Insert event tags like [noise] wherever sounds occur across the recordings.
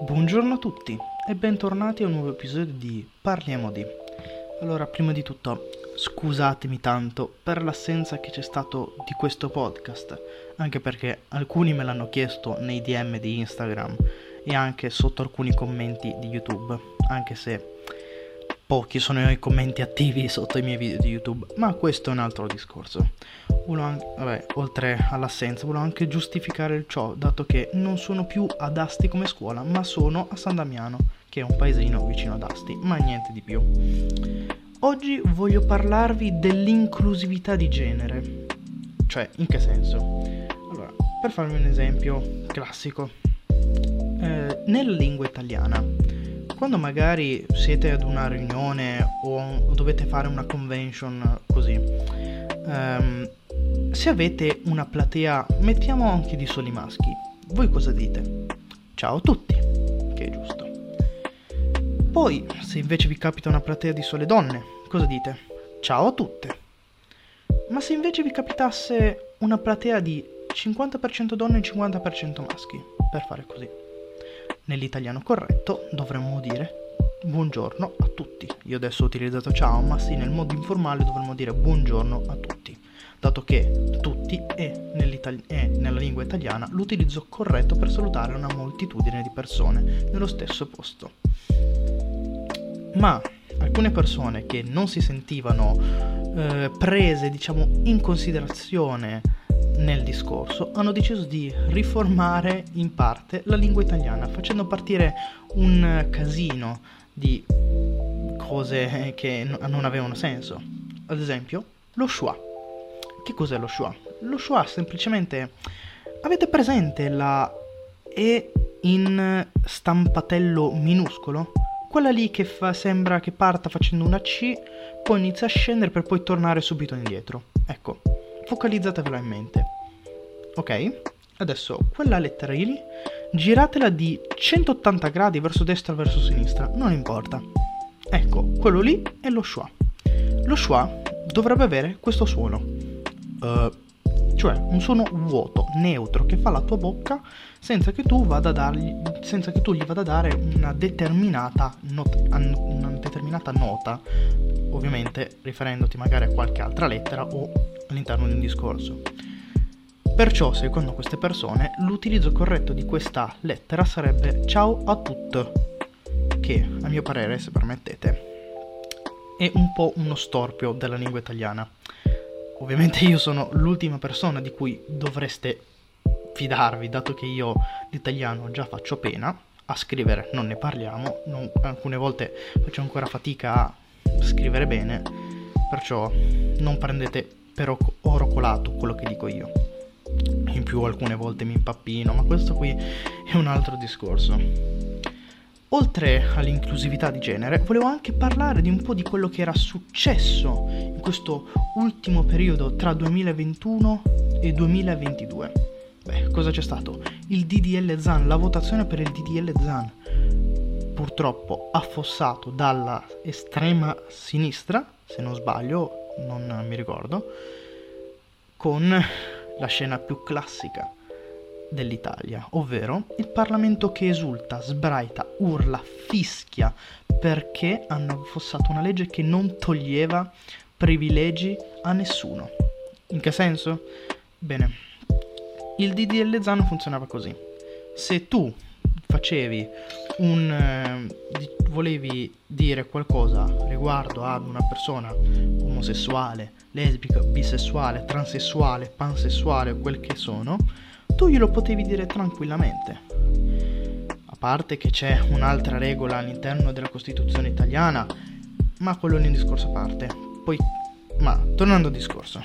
Buongiorno a tutti e bentornati a un nuovo episodio di Parliamo di. Allora, prima di tutto, scusatemi tanto per l'assenza che c'è stato di questo podcast, anche perché alcuni me l'hanno chiesto nei DM di Instagram e anche sotto alcuni commenti di YouTube, anche se pochi sono i commenti attivi sotto i miei video di YouTube, ma questo è un altro discorso. Anche, vabbè, oltre all'assenza, volevo anche giustificare ciò, dato che non sono più ad Asti come scuola, ma sono a San Damiano, che è un paesino vicino ad Asti, ma niente di più. Oggi voglio parlarvi dell'inclusività di genere. Cioè, in che senso? Allora, per farvi un esempio classico, eh, nella lingua italiana quando magari siete ad una riunione o dovete fare una convention così, um, se avete una platea, mettiamo anche di soli maschi, voi cosa dite? Ciao a tutti, che è giusto. Poi, se invece vi capita una platea di sole donne, cosa dite? Ciao a tutte. Ma se invece vi capitasse una platea di 50% donne e 50% maschi, per fare così? Nell'italiano corretto dovremmo dire buongiorno a tutti. Io adesso ho utilizzato ciao, ma sì, nel modo informale dovremmo dire buongiorno a tutti, dato che tutti è, è nella lingua italiana l'utilizzo corretto per salutare una moltitudine di persone nello stesso posto. Ma alcune persone che non si sentivano eh, prese, diciamo, in considerazione nel discorso hanno deciso di riformare in parte la lingua italiana, facendo partire un casino di cose che non avevano senso. Ad esempio, lo schwa. Che cos'è lo schwa? Lo schwa semplicemente... Avete presente la E in stampatello minuscolo? Quella lì che fa, sembra che parta facendo una C, poi inizia a scendere per poi tornare subito indietro. Ecco, focalizzatevela in mente. Ok? Adesso quella lettera lì giratela di 180 gradi verso destra o verso sinistra, non importa. Ecco, quello lì è lo schwa. Lo schwa dovrebbe avere questo suono. Uh, cioè un suono vuoto, neutro, che fa la tua bocca senza che tu, vada a dargli, senza che tu gli vada a dare una determinata, not, una determinata nota, ovviamente riferendoti magari a qualche altra lettera o all'interno di un discorso. Perciò, secondo queste persone, l'utilizzo corretto di questa lettera sarebbe ciao a tutti, che, a mio parere, se permettete, è un po' uno storpio della lingua italiana. Ovviamente io sono l'ultima persona di cui dovreste fidarvi, dato che io l'italiano già faccio pena, a scrivere non ne parliamo, non, alcune volte faccio ancora fatica a scrivere bene, perciò non prendete per oro colato quello che dico io. Più alcune volte mi impappino, ma questo qui è un altro discorso. Oltre all'inclusività di genere, volevo anche parlare di un po' di quello che era successo in questo ultimo periodo tra 2021 e 2022. Beh, cosa c'è stato? Il DDL ZAN, la votazione per il DDL ZAN, purtroppo affossato dalla estrema sinistra, se non sbaglio, non mi ricordo, con la scena più classica dell'Italia, ovvero il Parlamento che esulta, sbraita, urla, fischia perché hanno affossato una legge che non toglieva privilegi a nessuno. In che senso? Bene, il DDL Zan funzionava così. Se tu facevi un... Eh, volevi dire qualcosa riguardo ad una persona omosessuale, lesbica, bisessuale, transessuale, pansessuale, quel che sono, tu glielo potevi dire tranquillamente. A parte che c'è un'altra regola all'interno della Costituzione italiana, ma quello è un discorso a parte. Poi, ma tornando al discorso,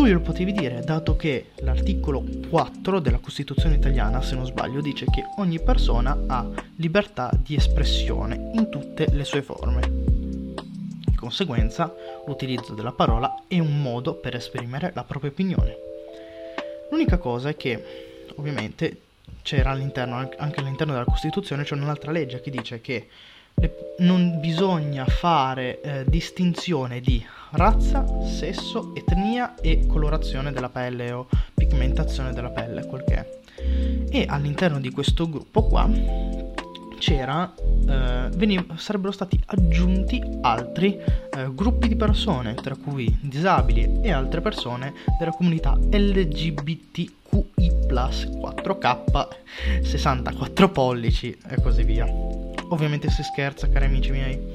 tu glielo potevi dire, dato che l'articolo 4 della Costituzione italiana, se non sbaglio, dice che ogni persona ha libertà di espressione in tutte le sue forme. Di conseguenza, l'utilizzo della parola è un modo per esprimere la propria opinione. L'unica cosa è che, ovviamente, c'era all'interno, anche all'interno della Costituzione, c'è un'altra legge che dice che Non bisogna fare eh, distinzione di razza, sesso, etnia e colorazione della pelle o pigmentazione della pelle, quel che è. E all'interno di questo gruppo qua c'era, eh, veniv- sarebbero stati aggiunti altri eh, gruppi di persone, tra cui disabili e altre persone della comunità LGBTQI 4K, 64 pollici e così via. Ovviamente si scherza, cari amici miei.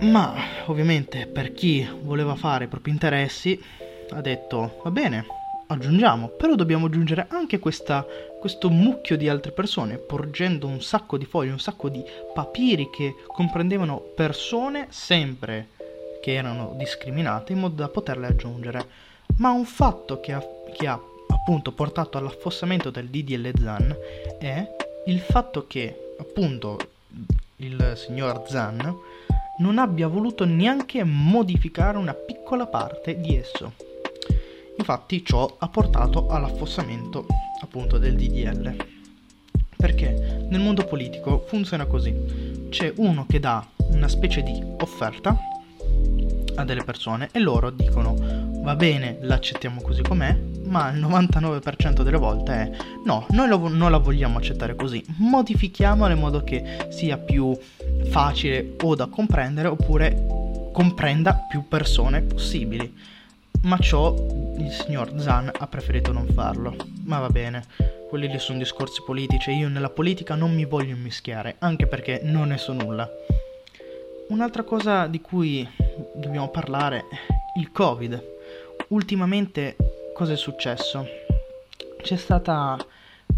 Ma ovviamente per chi voleva fare i propri interessi ha detto va bene, aggiungiamo, però dobbiamo aggiungere anche questa, questo mucchio di altre persone, porgendo un sacco di fogli, un sacco di papiri che comprendevano persone sempre che erano discriminate in modo da poterle aggiungere. Ma un fatto che ha, che ha appunto portato all'affossamento del DDL Zan è il fatto che appunto il signor Zan non abbia voluto neanche modificare una piccola parte di esso. Infatti ciò ha portato all'affossamento appunto del DDL. Perché nel mondo politico funziona così. C'è uno che dà una specie di offerta a delle persone e loro dicono va bene, l'accettiamo così com'è, ma il 99% delle volte è no, noi lo, non la vogliamo accettare così, modifichiamola in modo che sia più facile o da comprendere oppure comprenda più persone possibili ma ciò il signor Zan ha preferito non farlo. Ma va bene, quelli lì sono discorsi politici e io nella politica non mi voglio mischiare, anche perché non ne so nulla. Un'altra cosa di cui dobbiamo parlare è il Covid. Ultimamente cosa è successo? C'è stata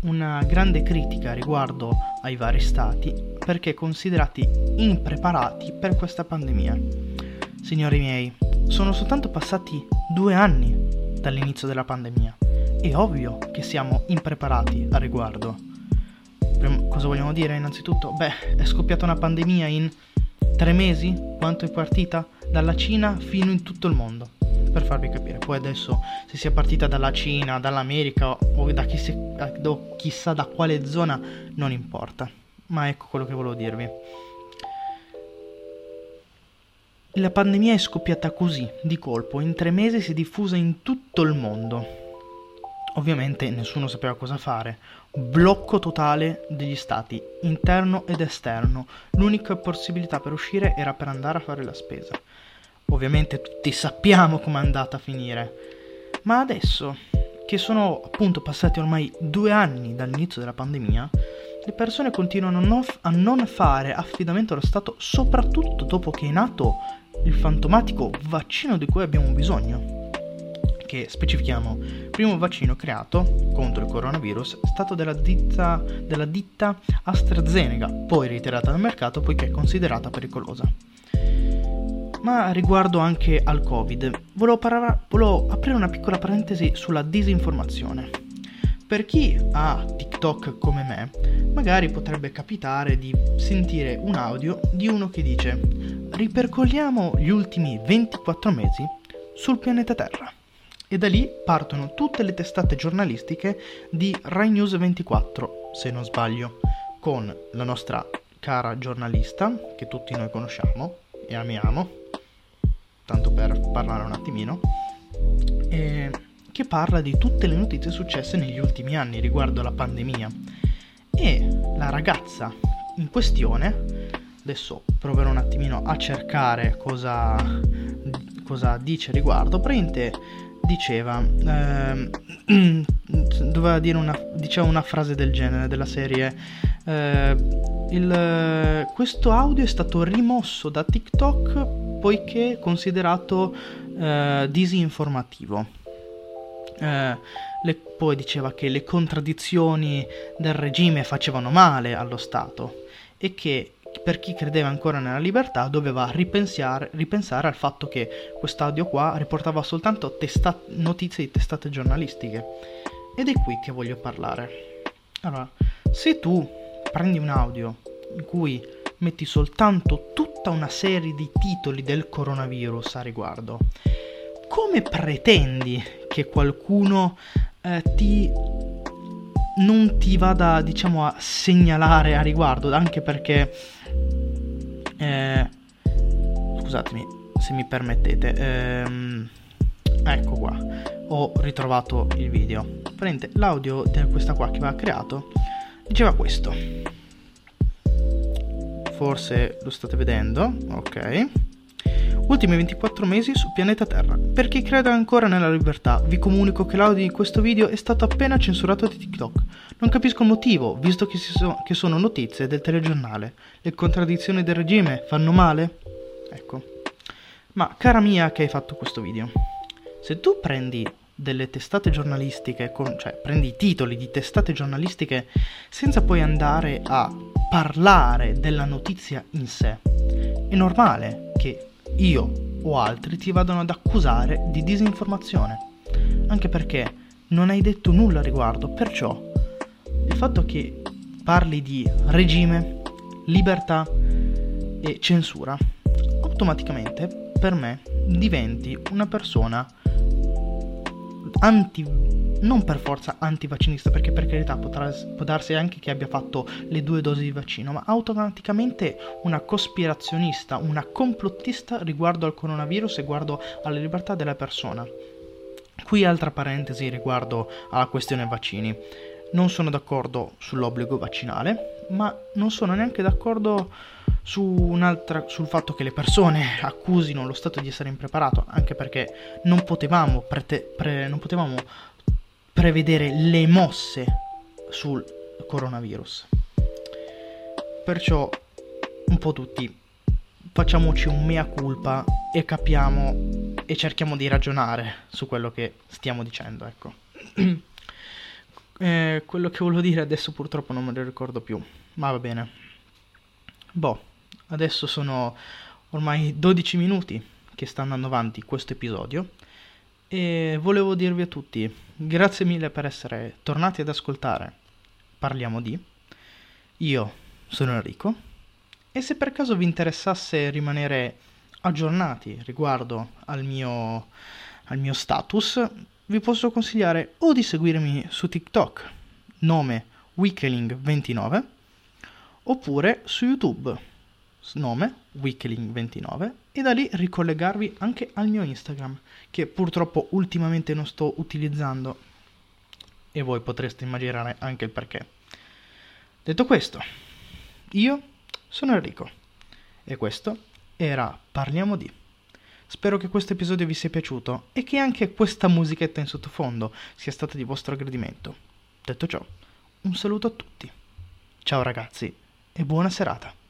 una grande critica riguardo ai vari stati perché considerati impreparati per questa pandemia. Signori miei, sono soltanto passati due anni dall'inizio della pandemia. È ovvio che siamo impreparati a riguardo. Cosa vogliamo dire innanzitutto? Beh, è scoppiata una pandemia in tre mesi? Quanto è partita? Dalla Cina fino in tutto il mondo. Per farvi capire. Poi adesso se sia partita dalla Cina, dall'America o da chissà, chissà da quale zona non importa. Ma ecco quello che volevo dirvi. La pandemia è scoppiata così, di colpo, in tre mesi si è diffusa in tutto il mondo. Ovviamente nessuno sapeva cosa fare. Blocco totale degli stati, interno ed esterno. L'unica possibilità per uscire era per andare a fare la spesa. Ovviamente tutti sappiamo com'è andata a finire. Ma adesso, che sono appunto passati ormai due anni dall'inizio della pandemia, le persone continuano a non fare affidamento allo Stato, soprattutto dopo che è nato il fantomatico vaccino di cui abbiamo bisogno. Che specifichiamo, primo vaccino creato contro il coronavirus è stato della ditta, della ditta AstraZeneca, poi ritirata dal mercato poiché considerata pericolosa. Ma riguardo anche al Covid, volevo, parare, volevo aprire una piccola parentesi sulla disinformazione. Per chi ha TikTok come me, magari potrebbe capitare di sentire un audio di uno che dice ripercorriamo gli ultimi 24 mesi sul pianeta Terra. E da lì partono tutte le testate giornalistiche di Rai News 24, se non sbaglio, con la nostra cara giornalista, che tutti noi conosciamo e amiamo, tanto per parlare un attimino, e che parla di tutte le notizie successe negli ultimi anni riguardo alla pandemia. E la ragazza in questione adesso proverò un attimino a cercare cosa, cosa dice riguardo. Prende diceva, eh, [clears throat] doveva dire una, diceva una frase del genere, della serie, eh, il, questo audio è stato rimosso da TikTok poiché considerato eh, disinformativo. Eh, le, poi diceva che le contraddizioni del regime facevano male allo Stato e che per chi credeva ancora nella libertà doveva ripensare, ripensare al fatto che quest'audio qua riportava soltanto testa- notizie di testate giornalistiche. Ed è qui che voglio parlare. Allora, se tu prendi un audio in cui metti soltanto tutta una serie di titoli del coronavirus a riguardo, come pretendi che qualcuno eh, ti non ti vada, diciamo, a segnalare a riguardo, anche perché... Eh, scusatemi, se mi permettete. Ehm, ecco qua, ho ritrovato il video. Prende l'audio di questa qua che aveva creato, diceva questo. Forse lo state vedendo, ok. Ultimi 24 mesi su pianeta Terra. Per chi crede ancora nella libertà, vi comunico che l'audio di questo video è stato appena censurato da TikTok. Non capisco il motivo, visto che, so- che sono notizie del telegiornale. Le contraddizioni del regime fanno male? Ecco. Ma cara mia che hai fatto questo video, se tu prendi delle testate giornalistiche, con, cioè prendi i titoli di testate giornalistiche senza poi andare a parlare della notizia in sé, è normale che io o altri ti vadano ad accusare di disinformazione, anche perché non hai detto nulla a riguardo, perciò il fatto che parli di regime, libertà e censura automaticamente per me diventi una persona anti non per forza antivaccinista, perché per carità potrà, può darsi anche che abbia fatto le due dosi di vaccino, ma automaticamente una cospirazionista, una complottista riguardo al coronavirus e riguardo alla libertà della persona. Qui altra parentesi riguardo alla questione vaccini. Non sono d'accordo sull'obbligo vaccinale, ma non sono neanche d'accordo su sul fatto che le persone accusino lo Stato di essere impreparato, anche perché non potevamo, prete, pre, non potevamo prevedere le mosse sul coronavirus. Perciò un po' tutti facciamoci un mea culpa e capiamo e cerchiamo di ragionare su quello che stiamo dicendo, ecco. [clears throat] eh, quello che volevo dire adesso purtroppo non me lo ricordo più, ma va bene. Boh adesso sono ormai 12 minuti che sta andando avanti questo episodio e volevo dirvi a tutti grazie mille per essere tornati ad ascoltare Parliamo di. Io sono Enrico e se per caso vi interessasse rimanere aggiornati riguardo al mio, al mio status, vi posso consigliare o di seguirmi su TikTok, nome Weekling29, oppure su YouTube nome, Weekling29, e da lì ricollegarvi anche al mio Instagram, che purtroppo ultimamente non sto utilizzando e voi potreste immaginare anche il perché. Detto questo, io sono Enrico e questo era Parliamo di. Spero che questo episodio vi sia piaciuto e che anche questa musichetta in sottofondo sia stata di vostro gradimento. Detto ciò, un saluto a tutti. Ciao ragazzi e buona serata.